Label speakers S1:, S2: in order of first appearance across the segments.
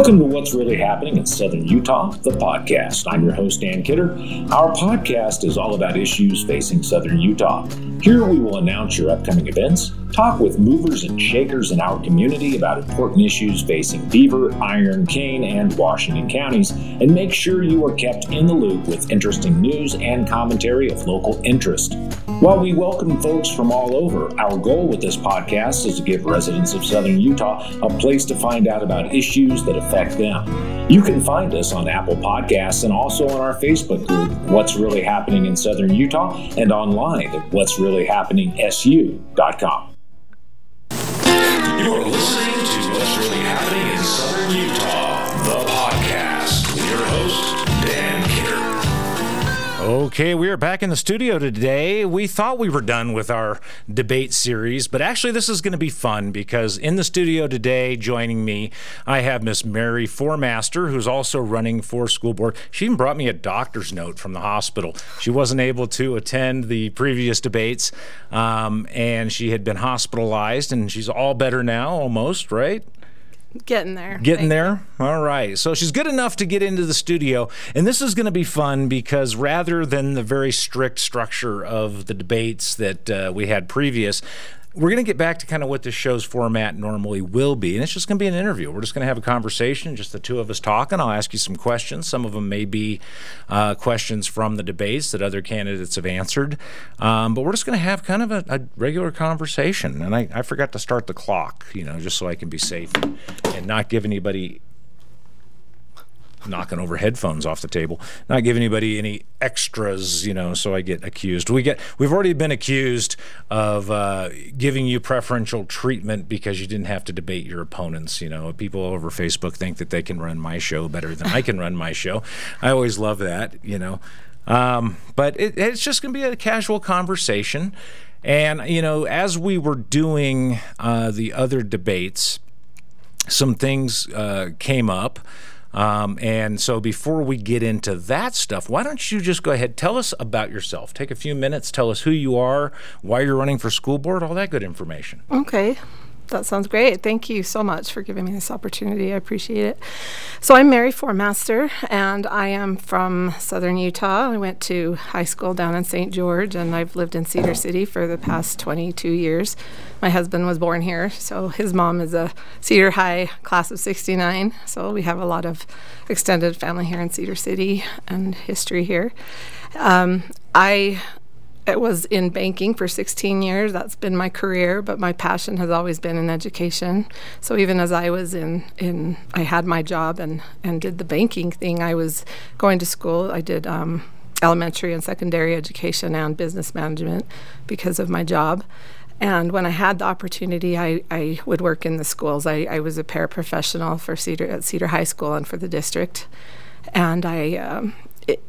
S1: Welcome to What's Really Happening in Southern Utah, the podcast. I'm your host, Dan Kidder. Our podcast is all about issues facing Southern Utah. Here we will announce your upcoming events, talk with movers and shakers in our community about important issues facing Beaver, Iron, Kane, and Washington counties, and make sure you are kept in the loop with interesting news and commentary of local interest. While we welcome folks from all over, our goal with this podcast is to give residents of Southern Utah a place to find out about issues that affect them. You can find us on Apple Podcasts and also on our Facebook group, What's Really Happening in Southern Utah, and online at What's Really Happening SU.com.
S2: You're listening
S3: Okay, we are back in the studio today. We thought we were done with our debate series, but actually, this is going to be fun because in the studio today, joining me, I have Miss Mary Foremaster, who's also running for school board. She even brought me a doctor's note from the hospital. She wasn't able to attend the previous debates, um, and she had been hospitalized, and she's all better now, almost, right?
S4: Getting there.
S3: Getting there? All right. So she's good enough to get into the studio. And this is going to be fun because rather than the very strict structure of the debates that uh, we had previous, we're going to get back to kind of what this show's format normally will be. And it's just going to be an interview. We're just going to have a conversation, just the two of us talking. I'll ask you some questions. Some of them may be uh, questions from the debates that other candidates have answered. Um, but we're just going to have kind of a, a regular conversation. And I, I forgot to start the clock, you know, just so I can be safe and not give anybody knocking over headphones off the table, not give anybody any extras, you know, so I get accused. We get we've already been accused of uh, giving you preferential treatment because you didn't have to debate your opponents. You know, people over Facebook think that they can run my show better than I can run my show. I always love that, you know. Um, but it, it's just going to be a casual conversation. And, you know, as we were doing uh, the other debates, some things uh, came up. Um, and so before we get into that stuff, why don't you just go ahead, tell us about yourself. Take a few minutes, tell us who you are, why you're running for school board, all that good information.
S4: Okay. That sounds great. Thank you so much for giving me this opportunity. I appreciate it. So, I'm Mary Foremaster, and I am from southern Utah. I went to high school down in St. George, and I've lived in Cedar City for the past 22 years. My husband was born here, so his mom is a Cedar High class of 69. So, we have a lot of extended family here in Cedar City and history here. Um, I I was in banking for 16 years. That's been my career, but my passion has always been in education. So even as I was in, in I had my job and, and did the banking thing, I was going to school. I did um, elementary and secondary education and business management because of my job. And when I had the opportunity, I, I would work in the schools. I, I was a paraprofessional for Cedar at Cedar High School and for the district. And I um,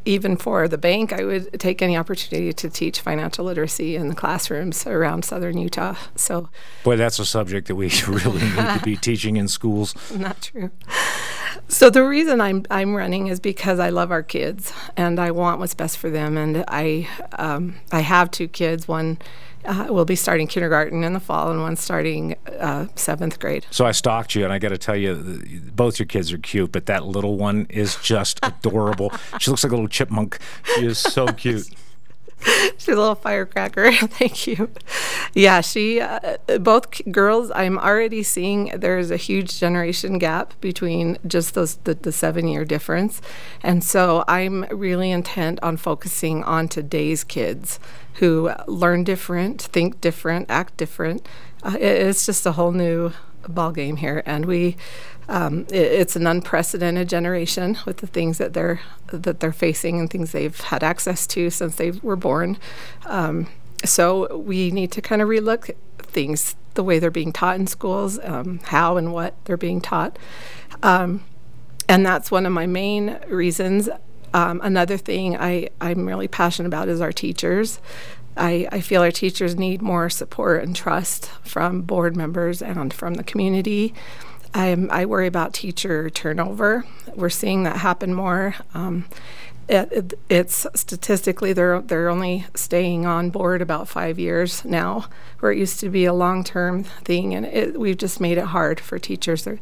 S4: even for the bank, I would take any opportunity to teach financial literacy in the classrooms around southern Utah. So,
S3: boy, that's a subject that we really need to be teaching in schools.
S4: Not true. So the reason I'm I'm running is because I love our kids and I want what's best for them. And I um, I have two kids. One uh, will be starting kindergarten in the fall, and one starting uh, seventh grade.
S3: So I stalked you, and I got to tell you, both your kids are cute, but that little one is just adorable. she looks like a little chipmunk. She is so cute.
S4: She's a little firecracker. Thank you. Yeah, she, uh, both girls, I'm already seeing there's a huge generation gap between just those, the, the seven year difference. And so I'm really intent on focusing on today's kids who learn different, think different, act different. Uh, it, it's just a whole new ball game here. And we, um, it, it's an unprecedented generation with the things that they're that they're facing and things they've had access to since they were born. Um, so we need to kind of relook things the way they're being taught in schools, um, how and what they're being taught, um, and that's one of my main reasons. Um, another thing I, I'm really passionate about is our teachers. I, I, feel our teachers need more support and trust from board members and from the community. I'm, i worry about teacher turnover. We're seeing that happen more. Um, it, it, it's statistically they're they're only staying on board about five years now, where it used to be a long term thing, and it, we've just made it hard for teachers. They're,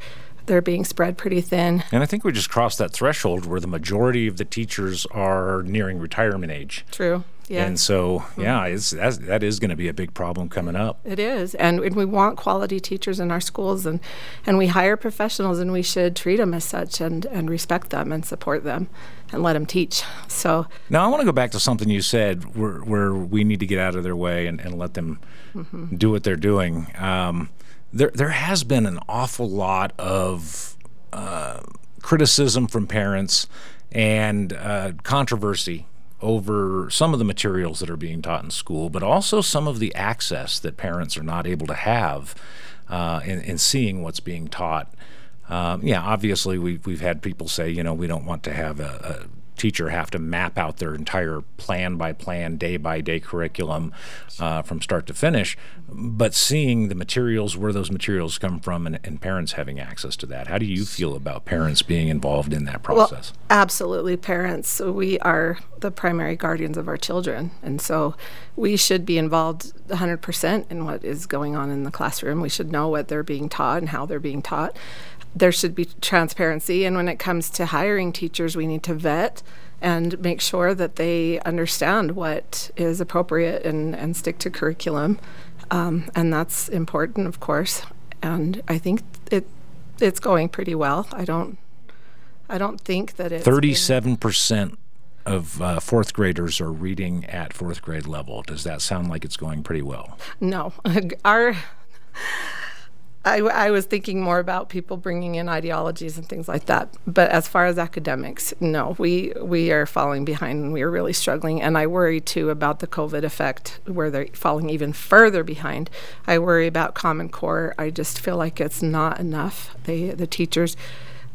S4: they're being spread pretty thin.
S3: And I think we just crossed that threshold where the majority of the teachers are nearing retirement age.
S4: True. Yeah.
S3: And so, yeah, it's, that's, that is going to be a big problem coming up.
S4: It is, and, we want quality teachers in our schools, and, and we hire professionals, and we should treat them as such, and, and respect them, and support them, and let them teach. So
S3: Now, I want to go back to something you said where, where we need to get out of their way and, and let them do what they're doing. Um, there, there has been an awful lot of uh, criticism from parents and uh, controversy over some of the materials that are being taught in school, but also some of the access that parents are not able to have uh, in, in seeing what's being taught. Um, yeah, obviously, we've, we've had people say, you know, we don't want to have a, a teacher have to map out their entire plan by plan, day by day curriculum uh, from start to finish. But seeing the materials, where those materials come from, and, and parents having access to that, how do you feel about parents being involved in that process?
S4: Well, absolutely, parents. We are the primary guardians of our children, and so we should be involved 100% in what is going on in the classroom. We should know what they're being taught and how they're being taught. There should be transparency, and when it comes to hiring teachers, we need to vet and make sure that they understand what is appropriate and, and stick to curriculum. Um, and that's important, of course. And I think it it's going pretty well. I don't I don't think that it's
S3: Thirty-seven percent of uh, fourth graders are reading at fourth grade level. Does that sound like it's going pretty well?
S4: No, our. I, I was thinking more about people bringing in ideologies and things like that. But as far as academics, no, we we are falling behind and we are really struggling. And I worry too about the COVID effect, where they're falling even further behind. I worry about Common Core. I just feel like it's not enough. They the teachers.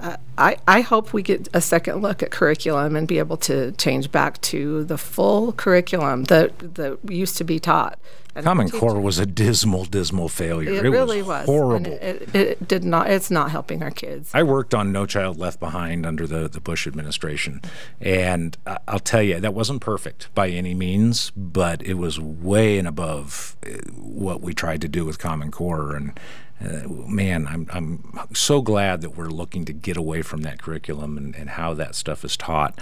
S4: Uh, I, I hope we get a second look at curriculum and be able to change back to the full curriculum that, that used to be taught.
S3: Common Core was a dismal, dismal failure.
S4: It, really was.
S3: horrible.
S4: It, it, it did not. It's not helping our kids.
S3: I worked on No Child Left Behind under the, the Bush administration. And I'll tell you, that wasn't perfect by any means, but it was way and above uh, what we tried to do with Common Core. And uh, man, I'm, I'm so glad that we're looking to get away from that curriculum and, and how that stuff is taught.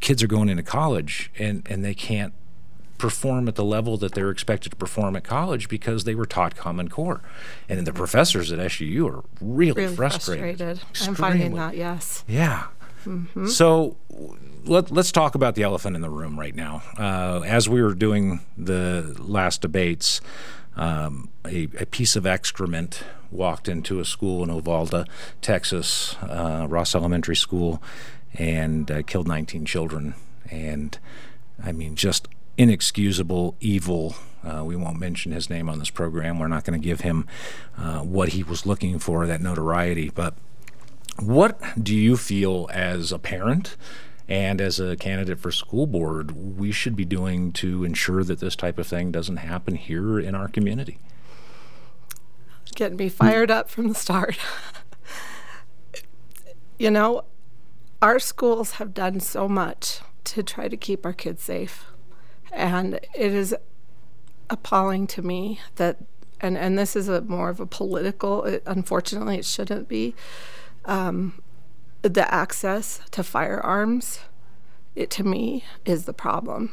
S3: Kids are going into college and, and they can't perform at the level that they're expected to perform at college because they were taught Common Core. And the professors at SUU are really,
S4: really
S3: frustrated.
S4: frustrated. I'm finding that. Yes.
S3: Yeah. So let, let's talk about the elephant in the room right now. Uh, as we were doing the last debates, um, a, a piece of excrement walked into a school in Uvalde, Texas, uh, Ross Elementary School, and uh, killed 19 children. And I mean, just inexcusable evil. Uh, we won't mention his name on this program. We're not going to give him uh, what he was looking for, that notoriety. But what do you feel as a parent and as a candidate for school board we should be doing to ensure that this type of thing doesn't happen here in our community?
S4: Getting me fired up from the start. you know, our schools have done so much to try to keep our kids safe. And it is appalling to me that, and, and this is a more of a political, it, unfortunately, it shouldn't be, um, the access to firearms, it to me is the problem.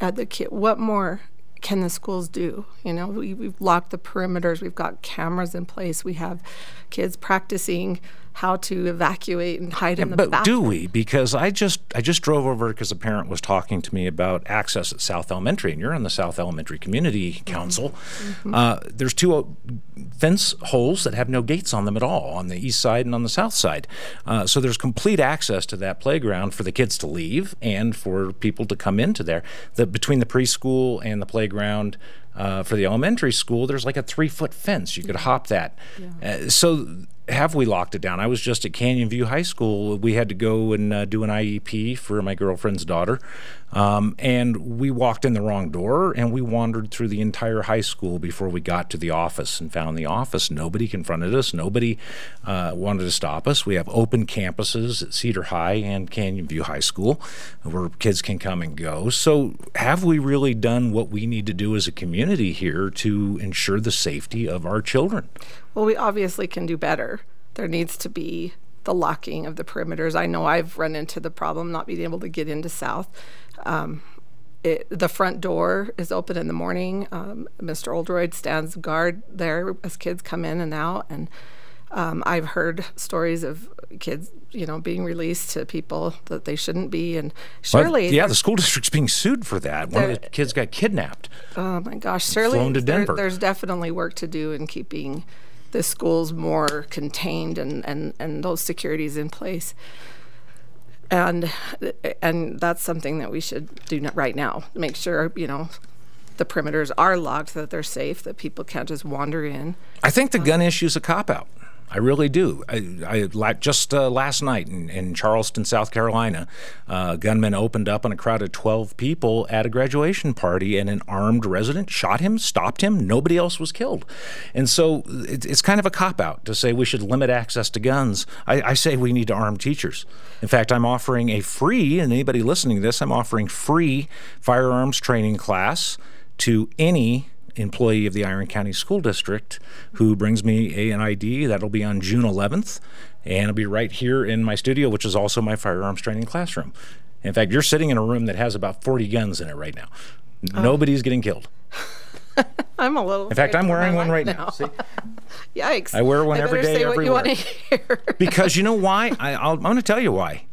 S4: At the kid, what more can the schools do? You know, we, we've locked the perimeters, we've got cameras in place, we have kids practicing how to evacuate and hide in the back.
S3: But
S4: bathroom.
S3: do we? Because I just I just drove over because a parent was talking to me about access at South Elementary, and you're on the South Elementary Community Council. Uh, there's two fence holes that have no gates on them at all on the east side and on the south side. Uh, so there's complete access to that playground for the kids to leave and for people to come into there. The between the preschool and the playground. Uh, for the elementary school, there's like a three foot fence. You could hop that. Uh, so have we locked it down? I was just at Canyon View High School. We had to go and uh, do an IEP for my girlfriend's daughter. Um, and we walked in the wrong door and we wandered through the entire high school before we got to the office and found the office. Nobody confronted us. Nobody uh, wanted to stop us. We have open campuses at Cedar High and Canyon View High School where kids can come and go. So, have we really done what we need to do as a community here to ensure the safety of our children?
S4: Well, we obviously can do better. there needs to be the locking of the perimeters. I know I've run into the problem not being able to get into South. Um, it, the front door is open in the morning. Um, Mr. Oldroyd stands guard there as kids come in and out, and um, I've heard stories of kids, you know, being released to people that they shouldn't be, and surely,
S3: well, yeah, the school district's being sued for that. One of the kids got kidnapped.
S4: Oh my gosh, surely
S3: flown to Denver.
S4: There, there's definitely work to do in keeping the schools more contained and, and, and those securities in place. And and that's something that we should do right now. Make sure you know the perimeters are locked, so that they're safe, that people can't just wander in.
S3: I think the gun issue is a cop out. I really do. I, I just uh, last night in, in, Charleston, South Carolina, uh, gunmen opened up on a crowd of 12 people at a graduation party, and an armed resident shot him, stopped him. Nobody else was killed. And so it, it's kind of a cop out to say we should limit access to guns. I, I say we need to arm teachers. In fact, I'm offering a free, and anybody listening to this, I'm offering free firearms training class to any employee of the Iron County School District who brings me an ID. That'll be on June 11th, and it'll be right here in my studio, which is also my firearms training classroom. In fact, you're sitting in a room that has about 40 guns in it right now. Oh. Nobody's getting killed.
S4: I'm a little.
S3: In fact, I'm wearing one right now. now. See?
S4: Yikes!
S3: I wear one I every day, everywhere.
S4: You
S3: because you know why? I, I'll, I'm going to tell you why.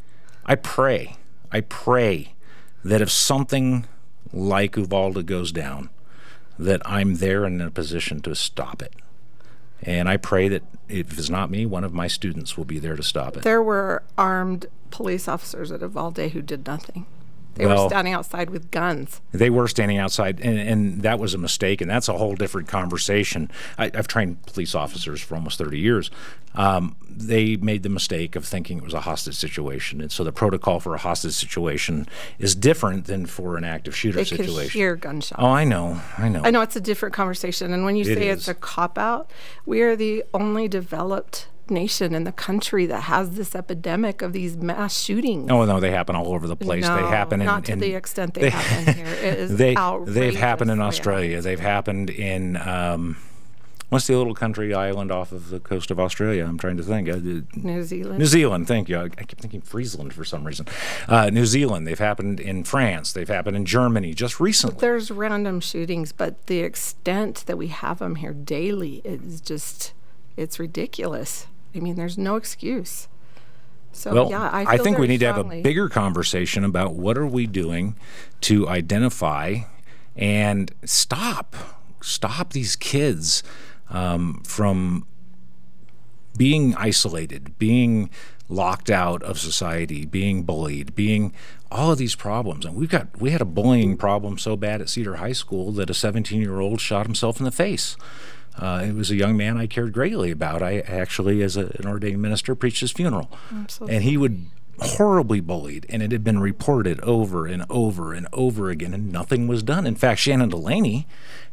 S3: I pray. I pray that if something like Uvalde goes down, that I'm there and in a position to stop it. And I pray that if it's not me, one of my students will be there to stop it.
S4: There were armed police officers at Uvalde who did nothing. They
S3: well,
S4: were standing outside with guns.
S3: They were standing outside, and, and, that was a mistake, and that's a whole different conversation. I, have trained police officers for almost 30 years. Um, they made the mistake of thinking it was a hostage situation, and so the protocol for a hostage situation is different than for an active shooter
S4: they
S3: situation.
S4: Could hear gunshots.
S3: Oh, I know, I know.
S4: I know it's a different conversation, and when you it say is. it's a cop out, we are the only developed nation in the country that has this epidemic of these mass shootings.
S3: Oh no, they happen all over the place.
S4: No,
S3: they happen in,
S4: not to
S3: in,
S4: the extent they, they happen here. It is
S3: they they've happened in Australia. They've happened in. Um, What's the little country island off of the coast of Australia? I'm trying to think. Uh,
S4: New Zealand.
S3: New Zealand. Thank you. I, I keep thinking Friesland for some reason. Uh, New Zealand. They've happened in France. They've happened in Germany just recently.
S4: There's random shootings, but the extent that we have them here daily is just it's ridiculous. I mean, there's no excuse. So
S3: well,
S4: yeah, I,
S3: I think we need
S4: strongly.
S3: to have a bigger conversation about what are we doing to identify and stop stop these kids um, from being isolated, being locked out of society, being bullied, being all of these problems. And we've got we had a bullying problem so bad at Cedar High School that a 17 year old shot himself in the face. Uh, it was a young man I cared greatly about. I actually, as a, an ordained minister, preached his funeral,
S4: so
S3: and he would horribly bullied, and it had been reported over and over and over again, and nothing was done. In fact, Shannon Dulaney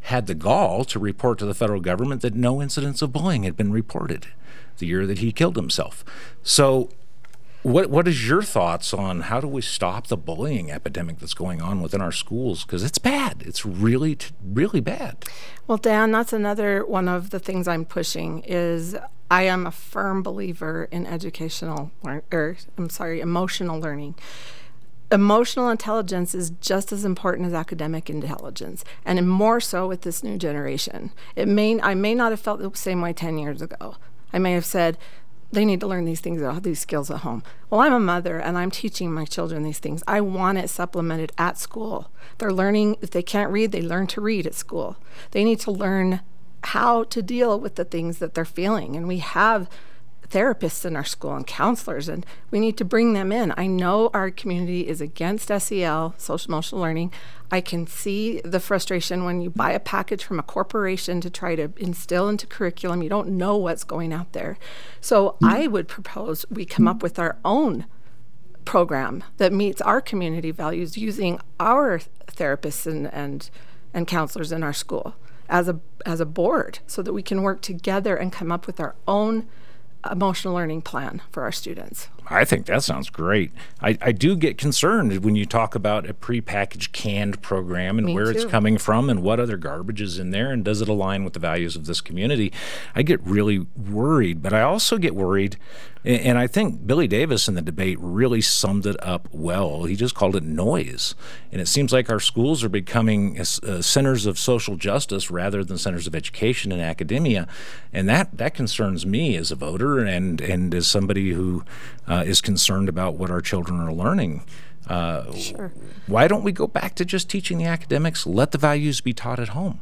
S3: had the gall to report to the federal government that no incidents of bullying had been reported the year that he killed himself. So what what is your thoughts on how do we stop the bullying epidemic that's going on within our schools? Because it's bad. It's really really bad.
S4: Well, Dan, that's another one of the things I'm pushing. Is I am a firm believer in educational or I'm sorry, emotional learning. Emotional intelligence is just as important as academic intelligence, and more so with this new generation. It may I may not have felt the same way 10 years ago. I may have said, they need to learn these things, uh, these skills at home. Well, I'm a mother and I'm teaching my children these things. I want it supplemented at school. They're learning, if they can't read, they learn to read at school. They need to learn how to deal with the things that they're feeling. And we have therapists in our school and counselors, and we need to bring them in. I know our community is against SEL, social emotional learning. I can see the frustration when you buy a package from a corporation to try to instill into curriculum. You don't know what's going out there. So I would propose we come up with our own program that meets our community values using our therapists and, and, and counselors in our school as a as a board so that we can work together and come up with our own emotional learning plan for our students.
S3: I think that sounds great. I, I do get concerned when you talk about a prepackaged canned program and
S4: Me
S3: where it's coming from and what other garbage is in there and does it align with the values of this community. I get really worried, but I also get worried, and I think Billy Davis in the debate really summed it up well. He just called it noise. And it seems like our schools are becoming uh, uh, centers of social justice rather than centers of education and academia. And that, that concerns me as a voter and, and as somebody who uh, is concerned about what our children are learning. Uh,
S4: Sure.
S3: Why don't we go back to just teaching the academics? Let the values be taught at home.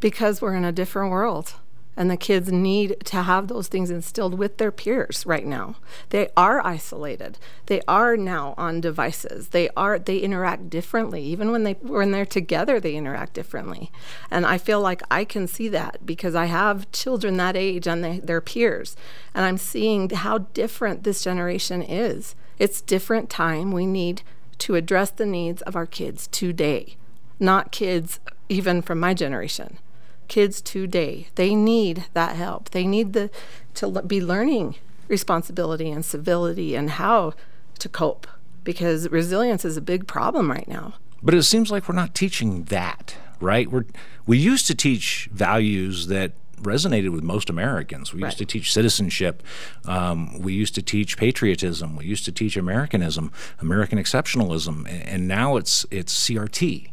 S4: because we're in a different world and the kids need to have those things instilled with their peers right now. They are isolated. They are now on devices. They are they interact differently. Even when they when they're together they interact differently. And i feel like i can see that because i have children that age and they, their peers. And i'm seeing how different this generation is. It's different time we need to address the needs of our kids today not kids even from my generation kids today they need that help they need the to l- be learning responsibility and civility and how to cope because resilience is a big problem right now
S3: But it seems like we're not teaching that, right? We're we used to teach values that resonated with most Americans. We used to teach citizenship. Um, we used to teach patriotism. We used to teach Americanism, American exceptionalism, a- and now it's it's CRT,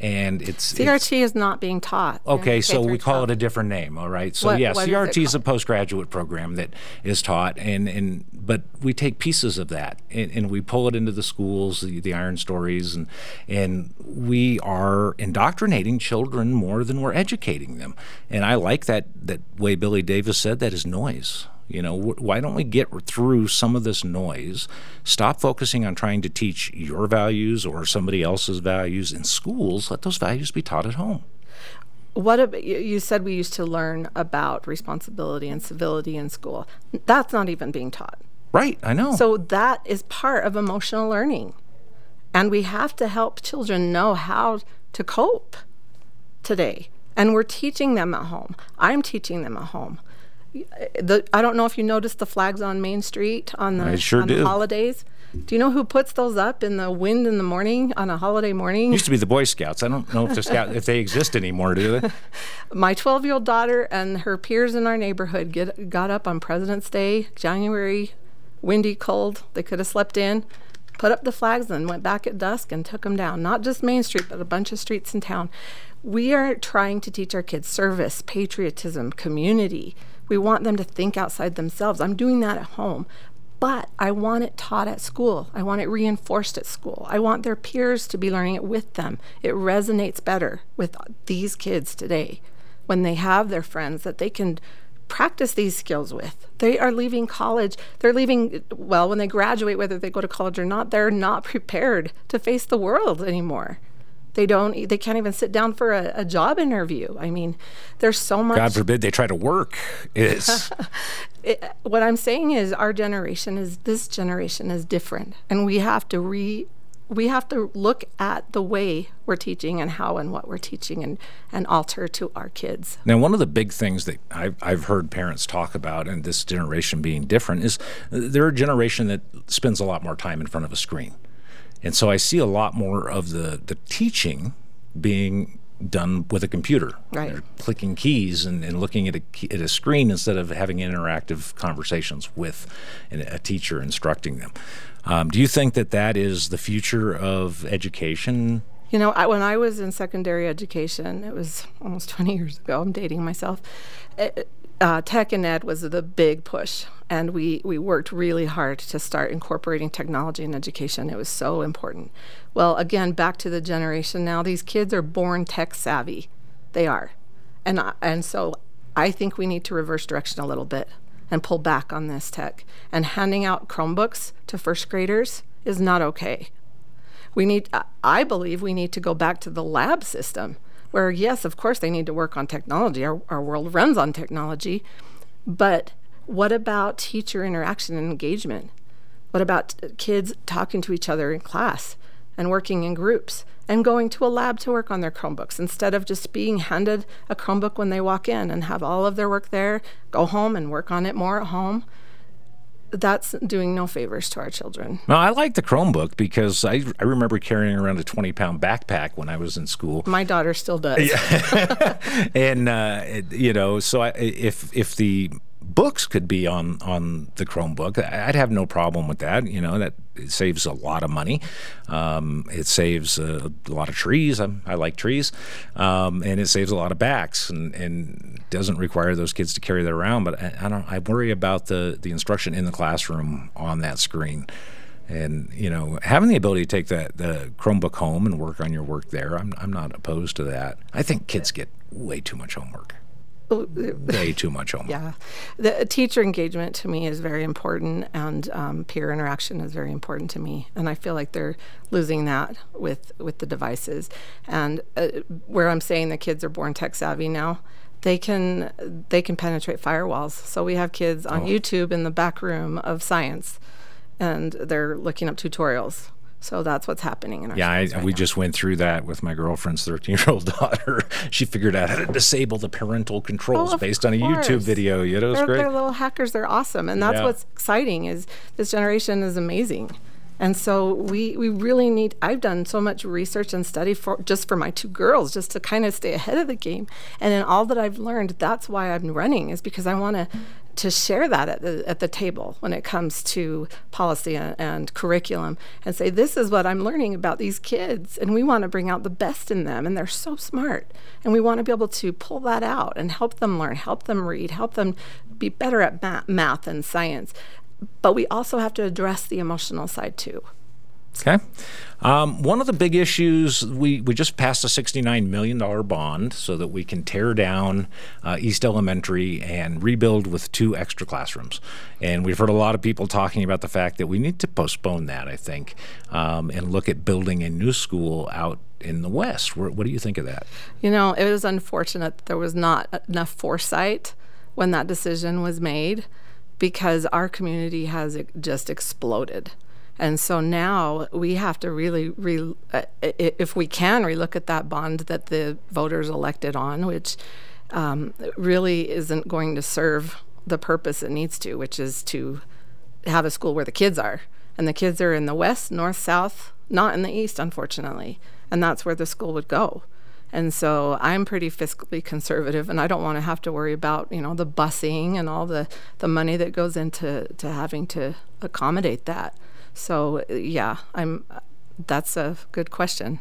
S3: and it's it's-
S4: crt is not being taught
S3: Okay, so we call it a different name, all right? So
S4: What-
S3: yeah,
S4: what is
S3: CRT is a postgraduate program that is taught, and, and but we take pieces of that and, and we pull it into the schools, the, the Iron Stories, and and we are indoctrinating children more than we're educating them. And I like that that way Billy Davis said that is noise. You know, wh- why don't we get through some of this noise? Stop focusing on trying to teach your values or somebody else's values in schools. Let those values be taught at home.
S4: what ab- you you said we used to learn about responsibility and civility in school that's not even being taught
S3: Right, I know.
S4: So that is part of emotional learning. And we have to help children know how to cope today. And we're teaching them at home. I'm teaching them at home. The, I don't know if you noticed the flags on Main Street on the,
S3: sure
S4: on the holidays. Do you know who puts those up in the wind in the morning on a holiday morning?
S3: It used to be the Boy Scouts. I don't know if the scout if they exist anymore, do they?
S4: my 12 year old daughter and her peers in our neighborhood get, got up on President's Day, January, windy, cold. They could have slept in, put up the flags, and went back at dusk and took them down. Not just Main Street, but a bunch of streets in town. We are trying to teach our kids service, patriotism, community. We want them to think outside themselves. I'm doing that at home. But I want it taught at school. I want it reinforced at school. I want their peers to be learning it with them. It resonates better with these kids today when they have their friends that they can practice these skills with. They are leaving college. They're leaving, well, when they graduate, whether they go to college or not, they're not prepared to face the world anymore. They don't, they can't even sit down for a, a job interview. I mean, there's so much.
S3: God forbid they try to work. Is
S4: it, what I'm saying is our generation is this generation is different, and we have to re we have to look at the way we're teaching and how and what we're teaching and and alter to our kids.
S3: now one of the big things that I've, I've heard parents talk about, and this generation being different, is uh, they're a generation that spends a lot more time in front of a screen, and so I see a lot more of the the teaching being done with a computer.
S4: Right.
S3: They're clicking keys and, and looking at a, key, at a screen instead of having interactive conversations with an, a teacher instructing them. Um, do you think that that is the future of education?
S4: You know, I, when I was in secondary education, it was almost 20 years ago. I'm dating myself. It, uh, tech and ed was the big push, and we, we worked really hard to start incorporating technology in education. It was so important. Well, again, back to the generation now, these kids are born tech savvy. They are. And, I, and so I think we need to reverse direction a little bit and pull back on this tech. And handing out Chromebooks to first graders is not okay we need i believe we need to go back to the lab system where yes of course they need to work on technology. Our, our world runs on technology. But what about teacher interaction and engagement? What about kids talking to each other in class and working in groups and going to a lab to work on their chromebooks instead of just being handed a chromebook when they walk in and have all of their work there go home and work on it more at home that's doing no favors to our children.
S3: No, I like the Chromebook because I, I remember carrying around a 20 pound backpack when I was in school.
S4: My daughter still does. Yeah.
S3: and uh, you know, so I, if if the books could be on on the Chromebook, I'd have no problem with that. You know, that it saves a lot of money. Um, it saves a, a lot of trees. I'm, I like trees, um, and it saves a lot of backs, and, and doesn't require those kids to carry that around. But I, I don't. I worry about the the instruction in the classroom on that screen. And you know, having the ability to take that the Chromebook home and work on your work there, I'm I'm not opposed to that. I think kids get way too much homework. Way too much homework.
S4: Yeah, the teacher engagement to me is very important, and um, peer interaction is very important to me. And I feel like they're losing that with with the devices. And uh, where I'm saying the kids are born tech savvy now, they can they can penetrate firewalls. So we have kids on YouTube in the back room of science, and they're looking up tutorials. So that's what's happening in our
S3: Yeah, I,
S4: right
S3: we
S4: now.
S3: just went through that with my girlfriend's 13 year old daughter. she figured out how to disable the parental controls
S4: Oh,
S3: based on a YouTube video. You know, it was
S4: they're,
S3: great.
S4: they're little hackers. They're awesome, and that's
S3: Yeah.
S4: what's exciting. Is this generation is amazing, and so we we really need. I've done so much research and study for just for my two girls, just to kind of stay ahead of the game. And in all that I've learned, that's why I'm running, is because I want to to share that at the at the table when it comes to policy and, and curriculum, and say this is what I'm learning about these kids, and we want to bring out the best in them, and they're so smart, and we want to be able to pull that out and help them learn, help them read, help them be better at ma- math and science. But we also have to address the emotional side too.
S3: Okay. Um, one of the big issues we, we just passed a $69 million bond so that we can tear down uh, East Elementary and rebuild with two extra classrooms. And we've heard a lot of people talking about the fact that we need to postpone that, I think, um, and look at building a new school out in the West. Where, what do you think of that?
S4: You know, it was unfortunate that there was not enough foresight when that decision was made because our community has just exploded. And so now we have to really, re- uh, if we can, relook at that bond that the voters elected on, which um, really isn't going to serve the purpose it needs to, which is to have a school where the kids are. And the kids are in the west, north, south, not in the east, unfortunately. And that's where the school would go. And so I'm pretty fiscally conservative, and I don't want to have to worry about you know the busing and all the the money that goes into to having to accommodate that. So yeah, I'm. That's a good question.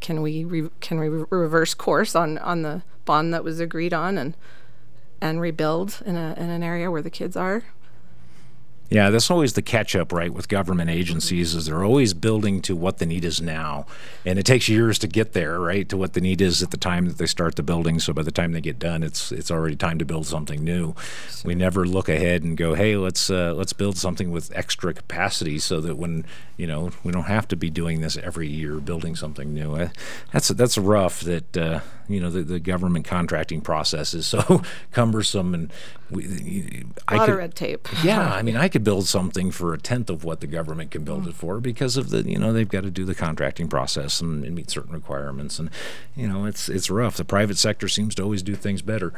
S4: Can we re, can we re- reverse course on on the bond that was agreed on and and rebuild in a in an area where the kids are?
S3: Yeah, that's always the catch up, right, with government agencies is they're always building to what the need is now. And it takes years to get there, right, to what the need is at the time that they start the building. So by the time they get done, it's it's already time to build something new. We never look ahead and go, "Hey, let's uh, let's build something with extra capacity so that when, you know, we don't have to be doing this every year building something new." Uh, That's that's rough that uh, you know, the, the government contracting process is so cumbersome and we,
S4: A
S3: I
S4: lot
S3: could,
S4: of red tape.
S3: yeah, I mean, I could build something for a tenth of what the government can build it for because of the, you know, they've got to do the contracting process and, and meet certain requirements, and you know, it's it's rough. The private sector seems to always do things better.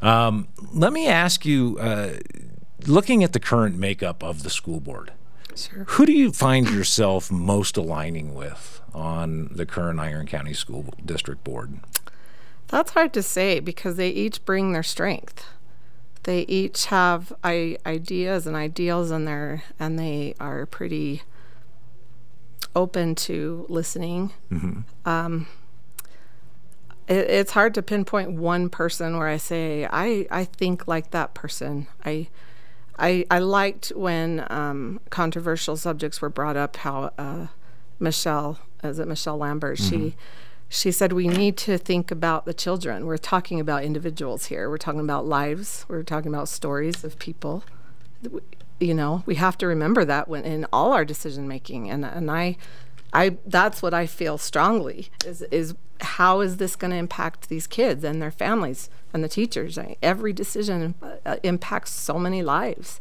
S3: Um, let me ask you, uh, looking at the current makeup of the school board,
S4: Sure.
S3: who do you find yourself most aligning with on the current Iron County School District Board?
S4: That's hard to say because they each bring their strength. They each have I- ideas and ideals in there, and they are pretty open to listening. Um, it, it's hard to pinpoint one person where I say I, I think like that person. I I, I liked when um, controversial subjects were brought up. How uh, Michelle, is it Michelle Lambert? She she said we need to think about the children. We're talking about individuals here. We're talking about lives. We're talking about stories of people. You know, we have to remember that when in all our decision making. And and I, I that's what I feel strongly is is how is this going to impact these kids and their families and the teachers? Every decision uh, impacts so many lives.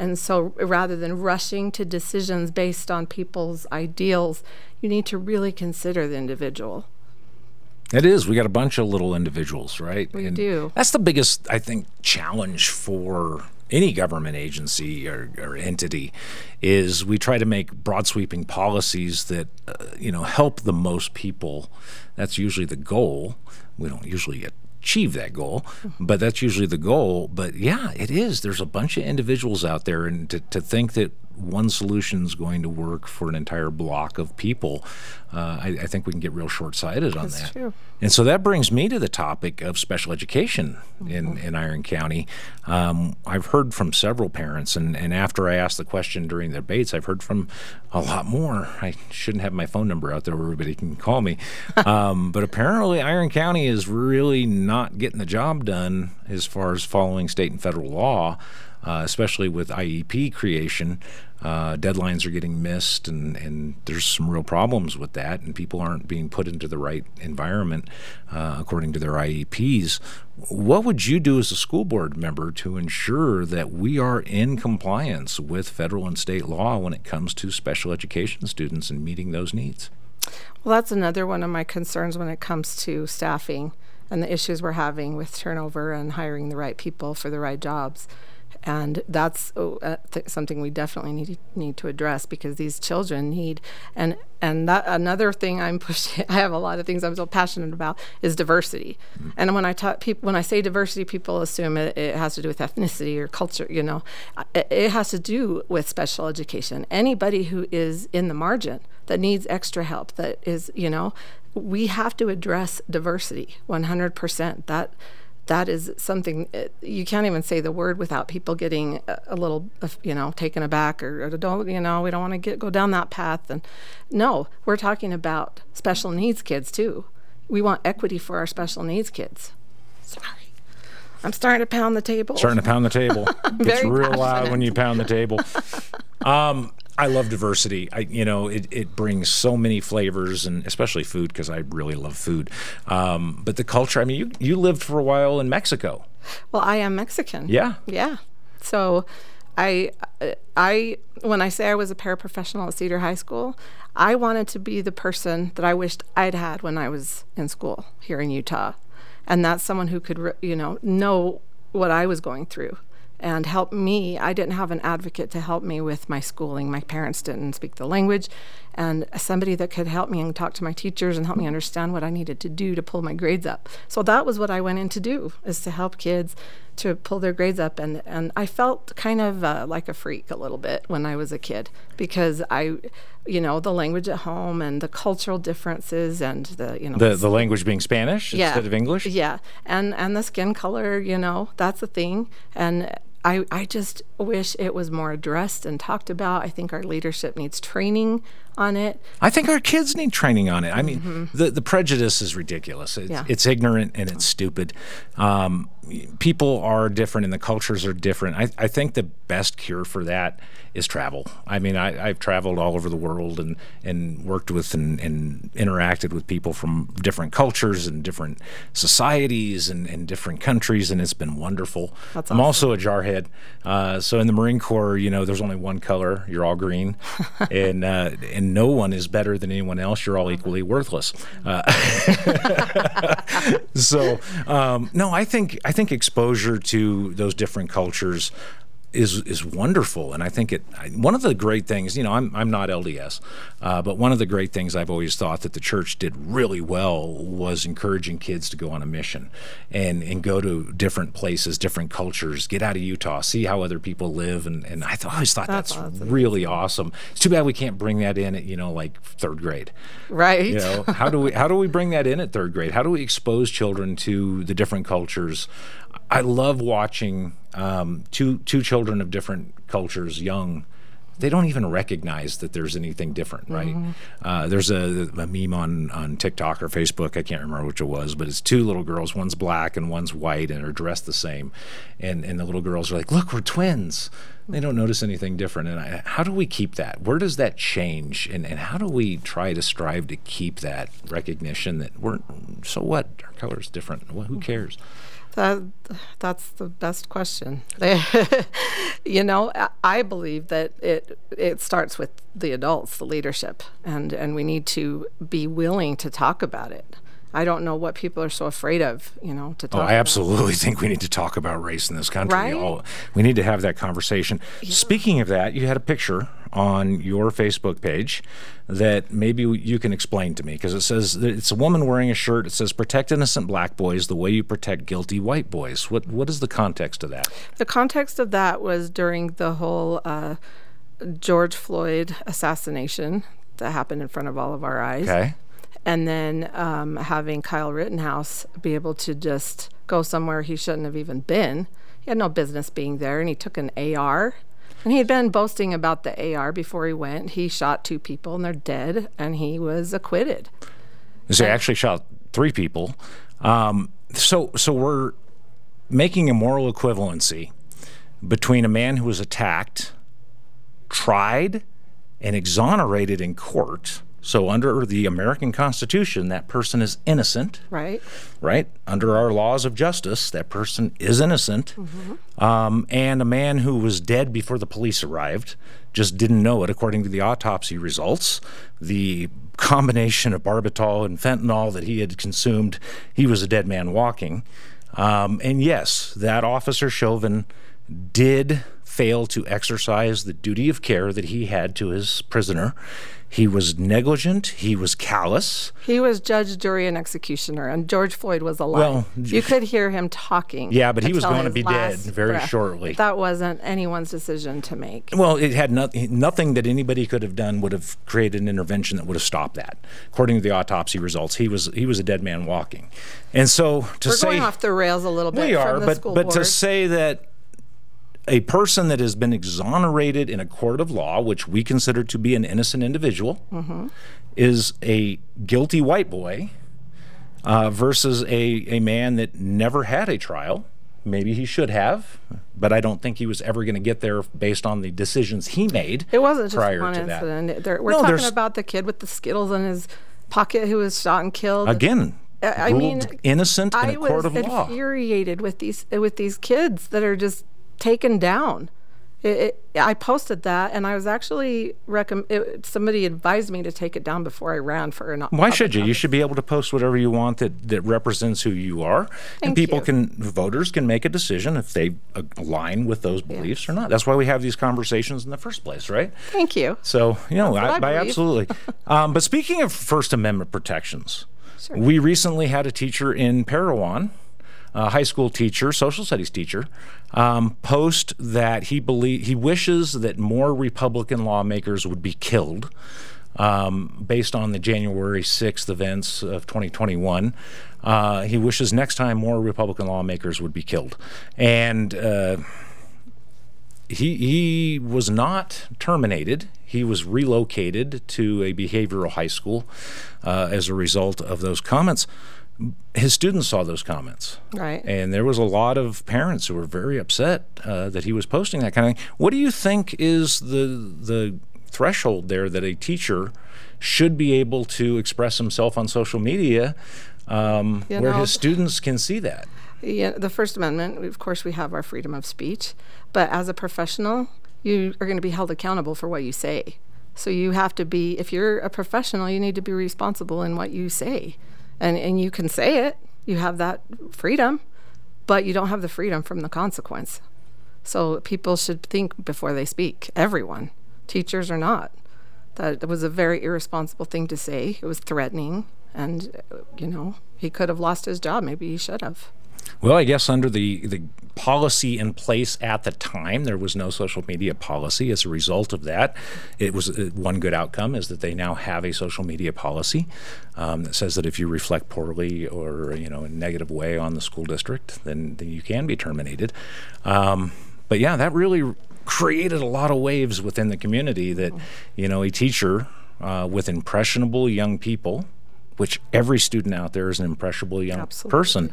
S4: And so rather than rushing to decisions based on people's ideals, you need to really consider the individual.
S3: It is. We got a bunch of little individuals, right?
S4: We do.
S3: That's the biggest, I think, challenge for any government agency or, or, entity is we try to make broad sweeping policies that uh, you know help the most people. That's usually the goal. We don't usually achieve that goal, but that's usually the goal. But yeah, it is. There's a bunch of individuals out there, and to, to think that one solution is going to work for an entire block of people, uh, I, I, think we can get real short sighted on
S4: That's
S3: that.
S4: True.
S3: And so that brings me to the topic of special education mm-hmm. in, in Iron County. Um, I've heard from several parents, and, and after I asked the question during the debates, I've heard from a lot more. I shouldn't have my phone number out there where everybody can call me. Um, but apparently, Iron County is really not getting the job done as far as following state and federal law. Uh, especially with IEP creation. Uh, deadlines are getting missed, and, and there's some real problems with that, and people aren't being put into the right environment uh, according to their IEPs. What would you do as a school board member to ensure that we are in compliance with federal and state law when it comes to special education students and meeting those needs?
S4: Well, that's another one of my concerns when it comes to staffing and the issues we're having with turnover and hiring the right people for the right jobs and that's oh, uh, th- something we definitely need need to address because these children need and and that another thing I'm pushing I have a lot of things I'm so passionate about is diversity. Mm-hmm. and when I talk people when I say diversity people assume it, it, has to do with ethnicity or culture you know. It, it has to do with special education. Anybody who is in the margin that needs extra help that is you know we have to address diversity 100% that that is something uh, you can't even say the word without people getting a, a little, you know, taken aback or, or, don't, you know, we don't want to get go down that path. And no, we're talking about special needs kids too. We want equity for our special needs kids. Sorry. I'm starting to pound the table.
S3: Starting to pound the table. it's real passionate. loud when you pound the table. Um, I love diversity. I, you know, it, it brings so many flavors, and especially food because I really love food. Um, but the culture. I mean, you you lived for a while in Mexico.
S4: Well, I am Mexican.
S3: Yeah.
S4: Yeah. So, I I when I say I was a paraprofessional at Cedar High School, I wanted to be the person that I wished I'd had when I was in school here in Utah, and that's someone who could you know know what I was going through and help me. I didn't have an advocate to help me with my schooling. My parents didn't speak the language, and somebody that could help me and talk to my teachers and help me understand what I needed to do to pull my grades up. So that was what I went in to do, is to help kids to pull their grades up. And, and I felt kind of uh, like a freak a little bit when I was a kid because I, you know, the language at home and the cultural differences and the, you know,
S3: the, the language being Spanish yeah, instead of English.
S4: Yeah. And, and the skin color, you know, that's a thing. And I, I just wish it was more addressed and talked about. I think our leadership needs training on it.
S3: I think our kids need training on it. I mean, mm-hmm. the, the prejudice is ridiculous. It's, yeah. it's ignorant and it's stupid. Um, people are different and the cultures are different. I, I think the best cure for that is travel. I mean, I, have traveled all over the world and, and worked with and, and, interacted with people from different cultures and different societies and, and different countries, and it's been wonderful.
S4: That's
S3: I'm also a jarhead. Uh, so in the Marine Corps, you know, there's only one color. You're all green, and uh, and no one is better than anyone else. You're all equally worthless. Uh, so um, no, I think I think think exposure to those different cultures is is wonderful, and I think it. One of the great things, you know, I'm I'm not LDS, uh, but one of the great things I've always thought that the church did really well was encouraging kids to go on a mission, and and go to different places, different cultures, get out of Utah, see how other people live, and and I th- always thought that's, that's awesome. really awesome. It's too bad we can't bring that in at you know like third grade,
S4: right?
S3: You know, how do we how do we bring that in at third grade? How do we expose children to the different cultures? I love watching um, two two children of different cultures, young. They don't even recognize that there's anything different, right? Mm-hmm. Uh, there's a, a, meme on, on TikTok or Facebook, I can't remember which it was, but it's two little girls, one's black and one's white, and are dressed the same. And, and the little girls are like, Look, we're twins. They don't notice anything different. And I, how do we keep that? Where does that change? And, and how do we try to strive to keep that recognition that we're, so what? Our color is different. Well, who cares?
S4: That that's the best question. you know, I believe that it it starts with the adults, the leadership, and and we need to be willing to talk about it. I don't know what people are so afraid of, you know, to talk.
S3: Oh, I
S4: about.
S3: absolutely think we need to talk about race in this country.
S4: Right?
S3: Oh, we need to have that conversation. Speaking of that, you had a picture on your Facebook page that maybe you can explain to me because it says that it's a woman wearing a shirt. It says "Protect innocent black boys the way you protect guilty white boys." What what is the context of that?
S4: The context of that was during the whole uh, George Floyd assassination that happened in front of all of our eyes.
S3: Okay.
S4: And then um, having Kyle Rittenhouse be able to just go somewhere he shouldn't have even been. He had no business being there, and he took an AR. And he had been boasting about the AR before he went. He shot two people, and they're dead, and he was acquitted.
S3: So they actually shot three people. Um, so so we're making a moral equivalency between a man who was attacked, tried, and exonerated in court. So under the American Constitution, that person is innocent,
S4: Right?
S3: right? Under our laws of justice, that person is innocent. Um, and a man who was dead before the police arrived just didn't know it, according to the autopsy results. The combination of barbitol and fentanyl that he had consumed, he was a dead man walking. Um, and yes, that officer Chauvin did fail to exercise the duty of care that he had to his prisoner. He was negligent. He was callous.
S4: He was judge, jury, and executioner, and George Floyd was alive.
S3: Well,
S4: you could hear him talking.
S3: Yeah, but he was going to be dead very
S4: breath.
S3: shortly.
S4: That wasn't anyone's decision to make.
S3: Well, it had nothing. Nothing that anybody could have done would have created an intervention that would have stopped that. According to the autopsy results, he was he was a dead man walking. And so to
S4: We're
S3: say
S4: going off the rails a little bit.
S3: we are, but but
S4: board.
S3: to say that a person that has been exonerated in a court of law, which we consider to be an innocent individual,
S4: Mm-hmm.
S3: is a guilty white boy uh, versus a, a man that never had a trial. Maybe he should have, but I don't think he was ever going to get there based on the decisions he made.
S4: it wasn't just
S3: prior
S4: one
S3: to that.
S4: incident. There, we're
S3: No,
S4: talking about the kid with the Skittles in his pocket who was shot and killed.
S3: Again,
S4: I- mean,
S3: innocent in
S4: I
S3: a court of law.
S4: I was infuriated with these with these kids that are just taken down. It, it, I posted that, and I was actually recomm- it, somebody advised me to take it down before I ran for an.
S3: Why should you? You should be able to post whatever you want that, that represents who you are, and people
S4: you.
S3: can voters can make a decision if they uh, align with those beliefs or not. That's why we have these conversations in the first place, right?
S4: Thank you.
S3: So you know, I,
S4: I
S3: I absolutely. um, but speaking of First Amendment protections, we recently had a teacher in Parowan, a high school teacher, social studies teacher, um, post that he believe he wishes that more Republican lawmakers would be killed. Um, based on the January 6th events of 2021, uh, he wishes next time more Republican lawmakers would be killed. And uh, he he was not terminated. He was relocated to a behavioral high school uh, as a result of those comments. His students saw those comments,
S4: Right.
S3: and there was a lot of parents who were very upset uh, that he was posting that kind of thing. What do you think is the the threshold there that a teacher should be able to express himself on social media, um,
S4: You
S3: where
S4: know,
S3: his students can see that?
S4: Yeah, the First Amendment, of course, we have our freedom of speech, but as a professional, you are going to be held accountable for what you say. So you have to be, if you're a professional, you need to be responsible in what you say. And, and you can say it, you have that freedom, but you don't have the freedom from the consequence. So people should think before they speak, everyone, teachers or not. That was a very irresponsible thing to say. It was threatening. And, you know, he could have lost his job. Maybe he should have.
S3: Well, I guess under the, the policy in place at the time, there was no social media policy. As a result of that, it was uh, one good outcome is that they now have a social media policy um, that says that if you reflect poorly or you know in a negative way on the school district, then, then you can be terminated. Um, but yeah, that really created a lot of waves within the community. That you know a teacher uh, with impressionable young people which every student out there is an impressionable young
S4: Absolutely.
S3: person.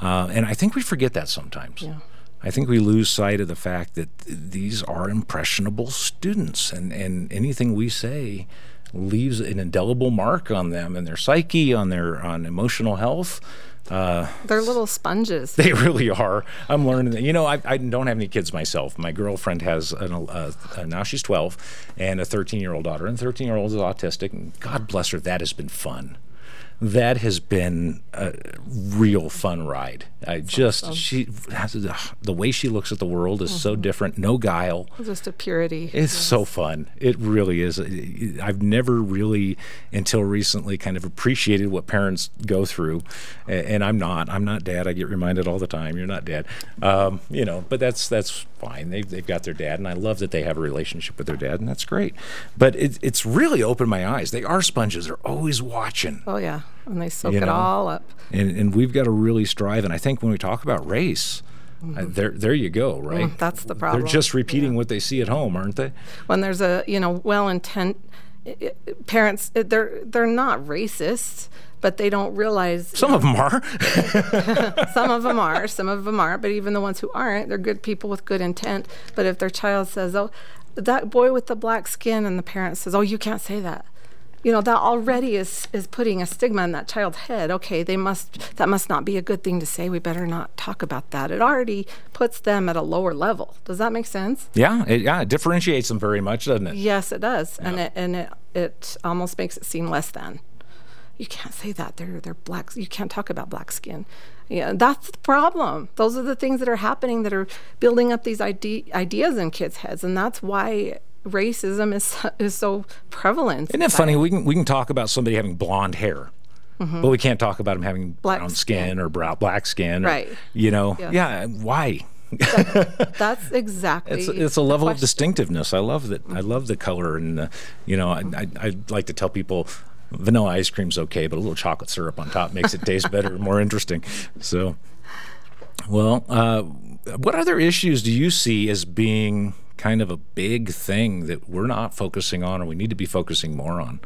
S3: Uh, and I think we forget that sometimes.
S4: Yeah.
S3: I think we lose sight of the fact that th- these are impressionable students, and, and anything we say leaves an indelible mark on them and their psyche, on their on emotional health. Uh,
S4: They're little sponges.
S3: they really are. I'm learning that. You know, I, I don't have any kids myself. My girlfriend has an, uh, uh, now she's 12 and a 13 year old daughter, and 13 year old is autistic. And God bless her, that has been fun. That has been a real fun ride. I just she the way she looks at the world is so different. No guile.
S4: Just a purity.
S3: It's so fun. It really is. I've never really, until recently, kind of appreciated what parents go through, and I'm not. I'm not dad. I get reminded all the time, "You're not dad." Um, you know, but that's that's fine. They've they've got their dad, and I love that they have a relationship with their dad, and that's great. But it, it's really opened my eyes. They are sponges. They're always watching.
S4: Oh yeah, and they soak
S3: You
S4: it all up.
S3: and, and we've got to really strive. And I think when we talk about race, uh, there there you go, right?
S4: Mm, that's the problem.
S3: They're just repeating what they see at home, aren't they?
S4: When there's a you know well intent parents, uh, they're they're not racist, but they don't realize
S3: Some of them are.
S4: some of them are, some of them aren't, but even the ones who aren't, they're good people with good intent. But if their child says, "Oh, that boy with the black skin," and the parent says, "Oh, you can't say that," you know, that already is is putting a stigma in that child's head. Okay, they must that must not be a good thing to say. We better not talk about that. It already puts them at a lower level. Does that make sense?
S3: yeah, it, yeah, it differentiates them very much, doesn't it?
S4: Yes, it does, and it and it it almost makes it seem less than. You can't say that. They're they're black. You can't talk about black skin. Yeah, that's the problem. Those are the things that are happening that are building up these ide- ideas in kids' heads, and that's why racism is so- is so prevalent.
S3: Isn't it funny? We can we can talk about somebody having blonde hair. But we can't talk about them having
S4: Mm-hmm. Black
S3: brown skin or brown black skin, or,
S4: Right.
S3: You know,
S4: Yes.
S3: yeah. Why?
S4: That's exactly.
S3: It's it's a level of distinctiveness. I love that. I love the color, and uh, you know, I, I I like to tell people. Vanilla ice cream's okay, but a little chocolate syrup on top makes it taste better and more interesting. So, well, uh, what other issues do you see as being kind of a big thing that we're not focusing on, or we need to be focusing more on?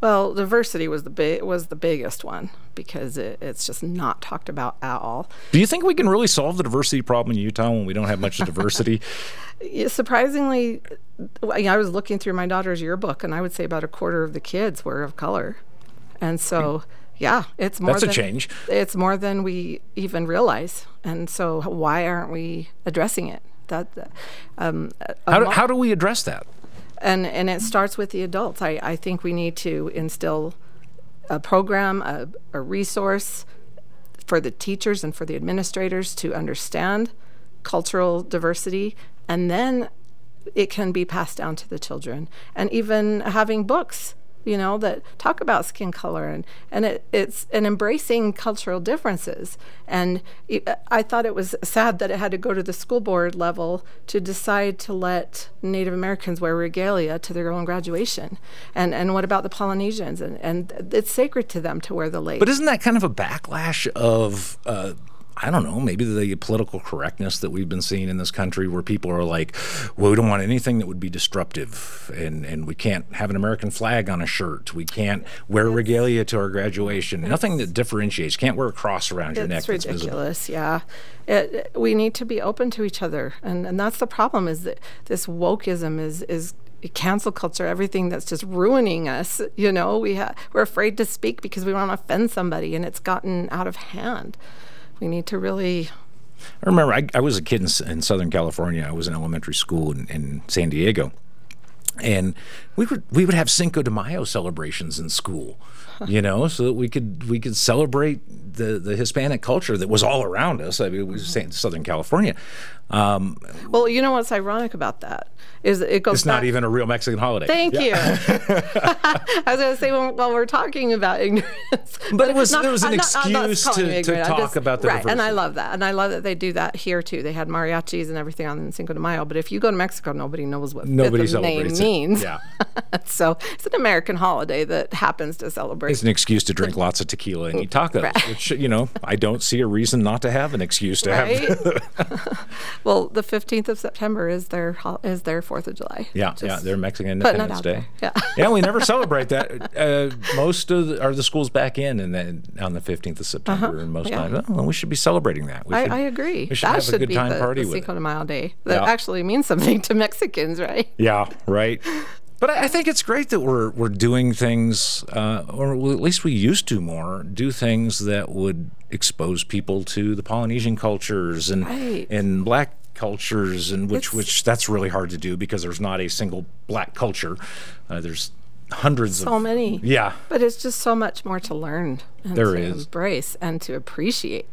S4: Well, diversity was the big was the biggest one because it, it's just not talked about at all.
S3: Do you think we can really solve the diversity problem in Utah when we don't have much diversity?
S4: Surprisingly, I I was looking through my daughter's yearbook, and I would say about a quarter of the kids were of color, and so hmm. yeah, it's more.
S3: That's a change.
S4: It's more than we even realize, and so why aren't we addressing it? That, um,
S3: How do, how do we address that?
S4: and and it starts with the adults. I, I think we need to instill a program, a, a resource for the teachers and for the administrators to understand cultural diversity, and then it can be passed down to the children. And even having books, you know, that talk about skin color and and it, it's and embracing cultural differences. And it, I thought it was sad that it had to go to the school board level to decide to let Native Americans wear regalia to their own graduation. And and what about the Polynesians? And and it's sacred to them to wear the leis.
S3: But isn't that kind of a backlash of, uh, I don't know, maybe the political correctness that we've been seeing in this country where people are like, well, we don't want anything that would be disruptive and, and we can't have an American flag on a shirt. We can't wear regalia to our graduation. Nothing that differentiates. Can't wear a cross around your neck.
S4: it's ridiculous yeah it, it- we need to be open to each other and and that's the problem is that this wokeism is is cancel culture everything that's just ruining us you know we ha- we're afraid to speak because we want to offend somebody and it's gotten out of hand we need to really
S3: I remember I, I was a kid in, in Southern California. I was in elementary school in, in San Diego, and we would we would have Cinco de Mayo celebrations in school, you know, so that we could we could celebrate the the Hispanic culture that was all around us. I mean, it was mm-hmm. Sa- Southern California. Um,
S4: well you know what's ironic about that is it goes
S3: it's not even a real Mexican holiday.
S4: Thank you. I was going to say when, while we're talking about ignorance,
S3: But it was-
S4: not-
S3: it was an
S4: I'm not- not
S3: excuse to- to talk about the
S4: right, and I love that, and I love that they do that here too. They had mariachis and everything on Cinco de Mayo, but if you go to Mexico, nobody knows what
S3: Nobody
S4: fifth of May
S3: celebrates it.
S4: means.
S3: Yeah.
S4: so it's an American holiday that happens to celebrate.
S3: It's an excuse to drink lots of tequila and eat tacos,
S4: Right.
S3: which you know I don't see a reason not to have an excuse to have.
S4: Well, the fifteenth of September is their is their Fourth of July.
S3: Yeah, yeah,
S4: Just
S3: they're Mexican Independence Day.
S4: there. Yeah.
S3: yeah, we never celebrate that. Uh, most of the, are the schools back in, and then on the fifteenth of September, and most
S4: Uh-huh. yeah.
S3: times, oh, well, we should be celebrating that. We
S4: I,
S3: should,
S4: I agree.
S3: We should
S4: that
S3: have
S4: should
S3: a good
S4: be
S3: time
S4: the,
S3: party
S4: the
S3: with
S4: Cinco de Mayo day. That
S3: Yeah.
S4: actually means something to Mexicans, right?
S3: Yeah, right. But I I think it's great that we're we're doing things, uh, or at least we used to more do things that would expose people to the Polynesian cultures and
S4: Right.
S3: and black cultures, and which
S4: It's-
S3: which that's really hard to do because there's not a single black culture. Uh, there's hundreds
S4: so
S3: of
S4: many.
S3: Yeah.
S4: But it's just so much more to learn and
S3: There
S4: to
S3: is.
S4: embrace and to appreciate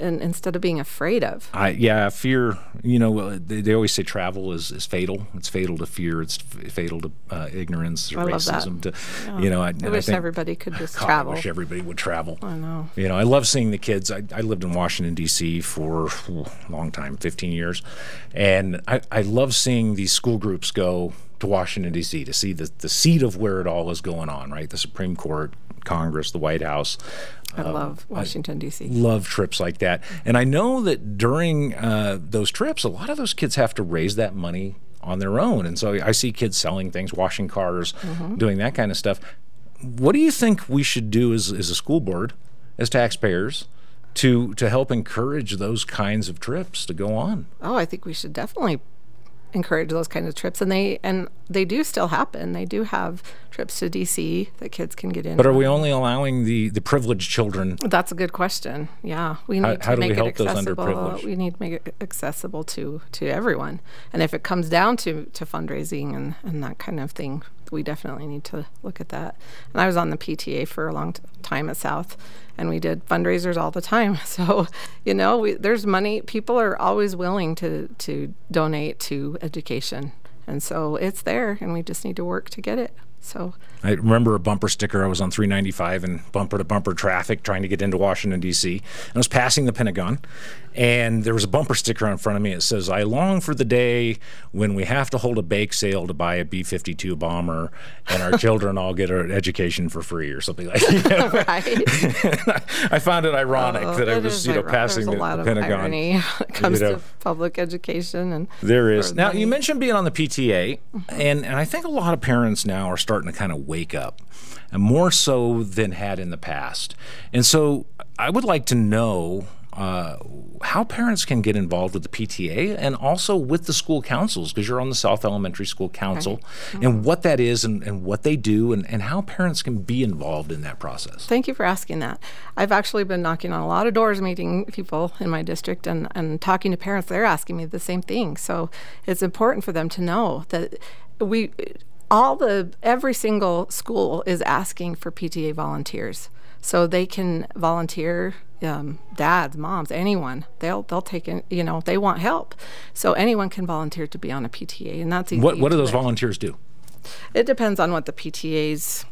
S4: and instead of being afraid of.
S3: I yeah, fear. You know, they, they always say travel is, is fatal. It's fatal to fear. It's f- fatal to uh, ignorance, to
S4: I love that.
S3: racism. To you know, I,
S4: I wish
S3: think,
S4: everybody could just
S3: God,
S4: travel.
S3: I wish everybody would travel.
S4: I know.
S3: You know, I love seeing the kids. I, I lived in Washington D.C. for a long time, 15 years, and I, I love seeing these school groups go to Washington D.C. to see the the seat of where it all is going on. Right, the Supreme Court, Congress, the White House
S4: I love Washington D.C.
S3: love trips like that. And I know that during uh, those trips, a lot of those kids have to raise that money on their own. And so I see kids selling things, washing cars, doing that kind of stuff. What do you think we should do as, as a school board, as taxpayers, to to help encourage those kinds of trips to go on?
S4: Oh, I think we should definitely encourage those kind of trips, and they and they do still happen. They do have trips to DC that kids can get in.
S3: But are we only allowing the, the privileged children?
S4: That's a good question. Yeah, we need
S3: How-
S4: to
S3: how do we
S4: make
S3: help
S4: it
S3: those
S4: accessible.
S3: underprivileged?
S4: We need to make it accessible to to everyone. And if it comes down to to fundraising and and that kind of thing, we definitely need to look at that. And I was on the PTA for a long t- time at South, and we did fundraisers all the time. So, you know, we, there's money. People are always willing to to donate to education, and so it's there, and we just need to work to get it. So
S3: I remember a bumper sticker. I was on 395 and bumper to bumper traffic trying to get into Washington, D.C. And I was passing the Pentagon, and there was a bumper sticker in front of me. It says, I long for the day when we have to hold a bake sale to buy a B 52 bomber and our children all get an education for free or something like that.
S4: right.
S3: I found it ironic oh, that I was, you know,
S4: ironic.
S3: passing
S4: There's
S3: the,
S4: a lot
S3: the
S4: of
S3: Pentagon.
S4: irony when it comes
S3: know.
S4: to public education and
S3: There is. Now,
S4: money.
S3: you mentioned being on the PTA, mm-hmm. and, and I think a lot of parents now are starting to kind of wake up, and more so than had in the past. And so I would like to know uh, how parents can get involved with the PTA and also with the school councils, because you're on the South Elementary School Council, and what that is and, and what they do, and, and how parents can be involved in that process.
S4: Thank you for asking that. I've actually been knocking on a lot of doors, meeting people in my district, and, and talking to parents. They're asking me the same thing. So it's important for them to know that we, all the, every single school is asking for PTA volunteers. So they can volunteer, um, dads, moms, anyone. They'll they'll take in. You know, they want help, so anyone can volunteer to be on a PTA, and that's easy
S3: What, what do those volunteers do?
S4: It depends on what the PTA's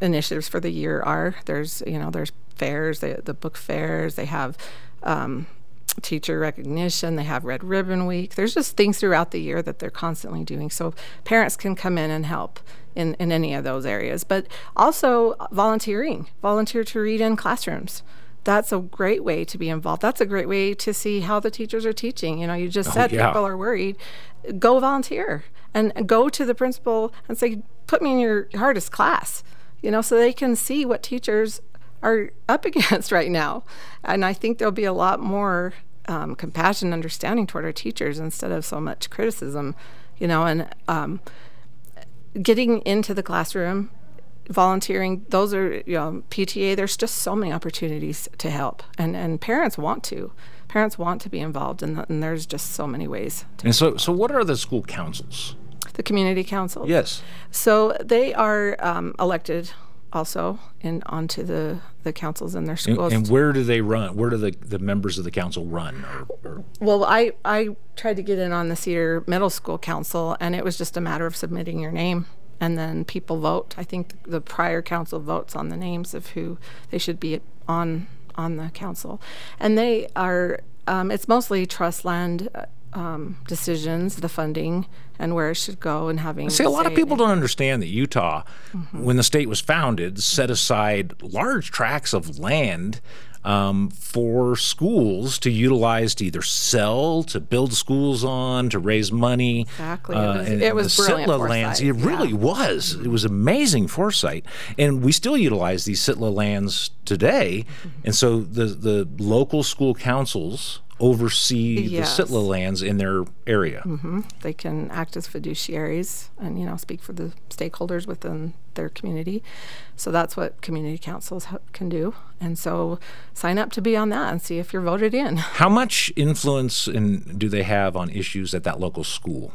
S4: initiatives for the year are. There's, you know, there's fairs, they, the book fairs, they have um, teacher recognition, they have Red Ribbon Week. There's just things throughout the year that they're constantly doing. So parents can come in and help in, in any of those areas. But also volunteering, volunteer to read in classrooms. That's a great way to be involved. That's a great way to see how the teachers are teaching. You know, you just said
S3: yeah.
S4: people are worried. Go volunteer and go to the principal and say, put me in your hardest class, you know, so they can see what teachers are up against right now. And I think there'll be a lot more um, compassion, understanding toward our teachers instead of so much criticism, you know, and um, getting into the classroom, volunteering, those are, you know, PTA, there's just so many opportunities to help. And, and parents want to. Parents want to be involved, and, and there's just so many ways. To,
S3: And so, so what are the school councils?
S4: the community council.
S3: Yes.
S4: So they are um, elected also and onto the, the councils and their
S3: And,
S4: schools.
S3: and where do they run? Where do the, the members of the council run? Or, or
S4: well, I, I tried to get in on the Cedar Middle School Council, and it was just a matter of submitting your name. And then people vote. I think the prior council votes on the names of who they should be on on the council, and they are. Um, it's mostly trust land uh, um, decisions, the funding, and where it should go, and having.
S3: See, a lot of people don't understand that Utah,
S4: Mm-hmm.
S3: when the state was founded, set aside large tracts of land um, for schools to utilize to either sell, to build schools on, to raise money.
S4: Exactly. It was-
S3: and
S4: it was
S3: the
S4: brilliant
S3: Sitla lands.
S4: foresight,
S3: It really
S4: yeah.
S3: was. It was amazing foresight, and we still utilize these Sitla lands today.
S4: Mm-hmm.
S3: And so the the local school councils oversee
S4: Yes.
S3: the Sitla lands in their area. Mm-hmm.
S4: they can act as fiduciaries and you know speak for the stakeholders within their community so that's what community councils ha- can do and so sign up to be on that and see if you're voted in
S3: How much influence in, do they have on issues at that local school?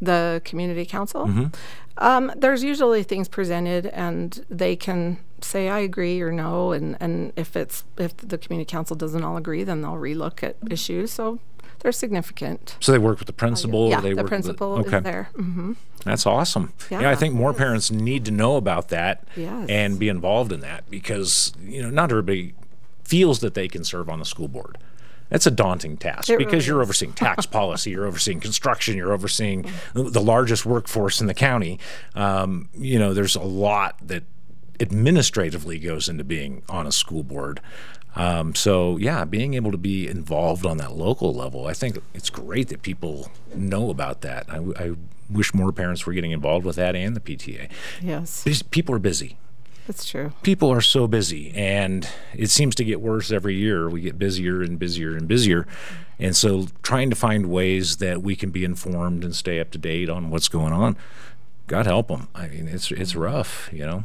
S4: The community council. Um, there's usually things presented, and they can say I agree or no, and, and if it's if the community council doesn't all agree, then they'll relook at issues. So they're significant.
S3: So they work with the principal.
S4: yeah,
S3: they
S4: the
S3: work
S4: principal
S3: with, okay.
S4: is there. hmm
S3: That's awesome. Yeah, I think more parents need to know about that
S4: Yes.
S3: and be involved in that because you know not everybody feels that they can serve on the school board. That's a daunting task
S4: It
S3: because
S4: really
S3: you're overseeing tax policy, you're overseeing construction, you're overseeing the largest workforce in the county. Um, you know, there's a lot that administratively goes into being on a school board. Um, so yeah, being able to be involved on that local level, I think it's great that people know about that. I, I wish more parents were getting involved with that and the PTA.
S4: Yes,
S3: These people are busy.
S4: That's true.
S3: People are so busy, and it seems to get worse every year. We get busier and busier and busier. And so, trying to find ways that we can be informed and stay up to date on what's going on, God help them. I mean, it's it's rough, you know.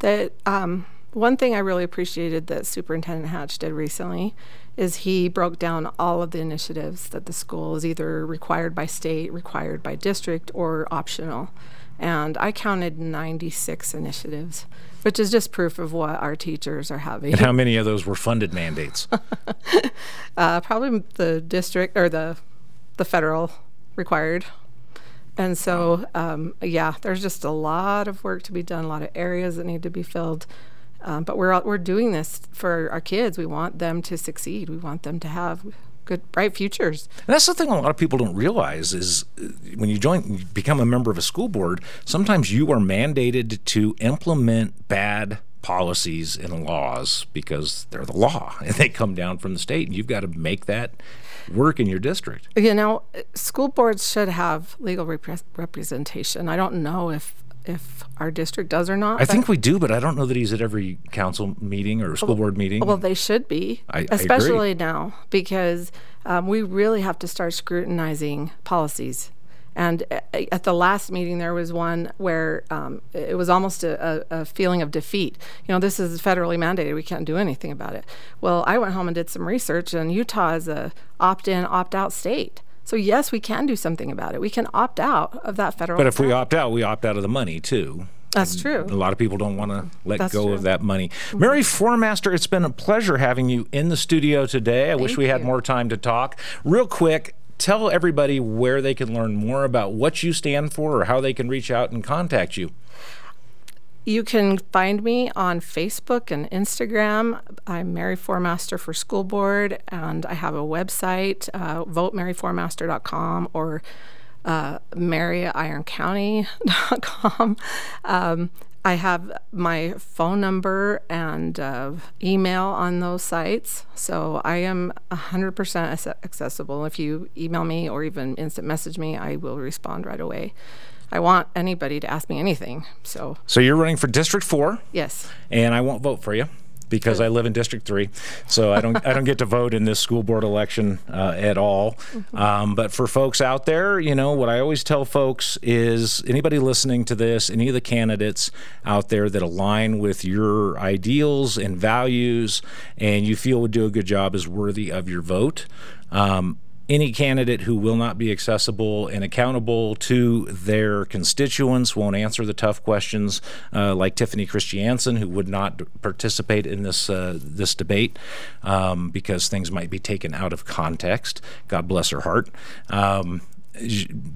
S4: that um, one thing I really appreciated that Superintendent Hatch did recently is he broke down all of the initiatives that the school is either required by state, required by district, or optional. And I counted 96 initiatives, which is just proof of what our teachers are having.
S3: And how many of those were funded mandates?
S4: Uh, probably the district or the the federal required. And so, um, yeah, there's just a lot of work to be done, a lot of areas that need to be filled. Um, but we're we're doing this for our kids. We want them to succeed. We want them to have good, bright futures.
S3: And that's the thing a lot of people don't realize is uh, when you join, you become a member of a school board, sometimes you are mandated to implement bad policies and laws because they're the law and they come down from the state and you've got to make that work in your district.
S4: You know, school boards should have legal repre- representation. I don't know if if our district does or not.
S3: I think we do, but I don't know that he's at every council meeting or school board meeting.
S4: Well, they should be,
S3: I- I
S4: especially now, because um, we really have to start scrutinizing policies. And at the last meeting, there was one where um, it was almost a, a, a feeling of defeat. You know, this is federally mandated; we can't do anything about it. Well, I went home and did some research, and Utah is a opt-in, opt-out state. So yes, we can do something about it. We can opt out of that federal.
S3: but if we opt out, we opt out of the money too.
S4: that's true.
S3: A lot of people don't want to let
S4: That's
S3: go
S4: true.
S3: of that money. Mm-hmm. Mary Foremaster, it's been a pleasure having you in the studio today. I wish
S4: Thank
S3: we had more time to talk. Real quick, tell everybody where they can learn more about what you stand for or how they can reach out and contact you.
S4: You can find me on Facebook and Instagram. I'm Mary Foremaster for School Board, and I have a website, uh, votemaryforemaster.com or uh, maryironcounty.com. Um, I have my phone number and uh, email on those sites, so I am 100% accessible. If you email me or even instant message me, I will respond right away. I want anybody to ask me anything, so
S3: So you're running for District 4,
S4: yes.
S3: and I won't vote for you. Because I live in District Three, so I don't I don't get to vote in this school board election uh, at all. Um, but for folks out there, you know what I always tell folks is anybody listening to this, any of the candidates out there that align with your ideals and values, and you feel would do a good job is worthy of your vote. Um, any candidate who will not be accessible and accountable to their constituents won't answer the tough questions, uh, like Tiffany Christiansen, who would not participate in this uh, this debate um, because things might be taken out of context. God bless her heart. Um,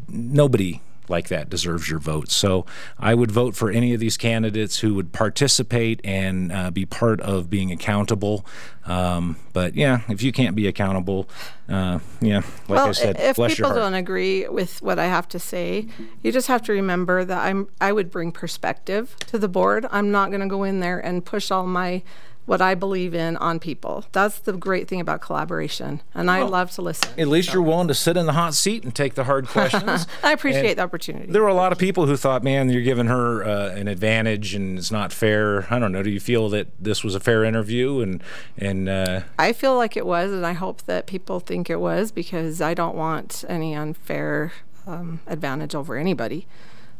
S3: nobody like that deserves your vote. So I would vote for any of these candidates who would participate and uh, be part of being accountable. Um, but yeah, if you can't be accountable, uh, yeah, like
S4: well,
S3: I said,
S4: if
S3: bless your
S4: people don't agree with what I have to say, you just have to remember that I'm I would bring perspective to the board. I'm not going to go in there and push all my what I believe in on people. That's the great thing about collaboration, and I love to listen.
S3: At least you're willing to sit in the hot seat and take the hard questions.
S4: I appreciate
S3: And
S4: the opportunity.
S3: There were a lot of people who thought, man, you're giving her uh, an advantage and it's not fair. I don't know. Do you feel that this was a fair interview? And, and uh,
S4: I feel like it was, and I hope that people think it was because I don't want any unfair um, advantage over anybody.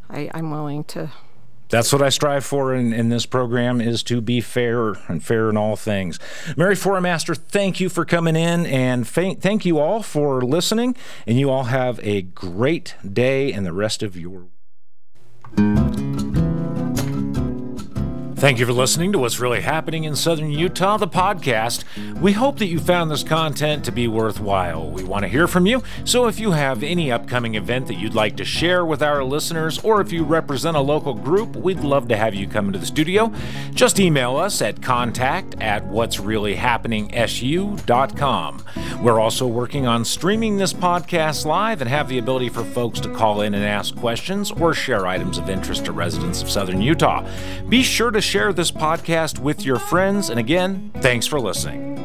S4: I, I'm willing to.
S3: That's what I strive for in, in this program is to be fair and fair in all things. Mary Foremaster, thank you for coming in and fa- thank you all for listening. And you all have a great day and the rest of your Thank you for listening to What's Really Happening in Southern Utah, the podcast. We hope that you found this content to be worthwhile. We want to hear from you, so if you have any upcoming event that you'd like to share with our listeners, or if you represent a local group, we'd love to have you come into the studio. Just email us at contact at what'sreallyhappeningsu.com. We're also working on streaming this podcast live and have the ability for folks to call in and ask questions or share items of interest to residents of Southern Utah. Be sure to share this podcast with your friends. And again, thanks for listening.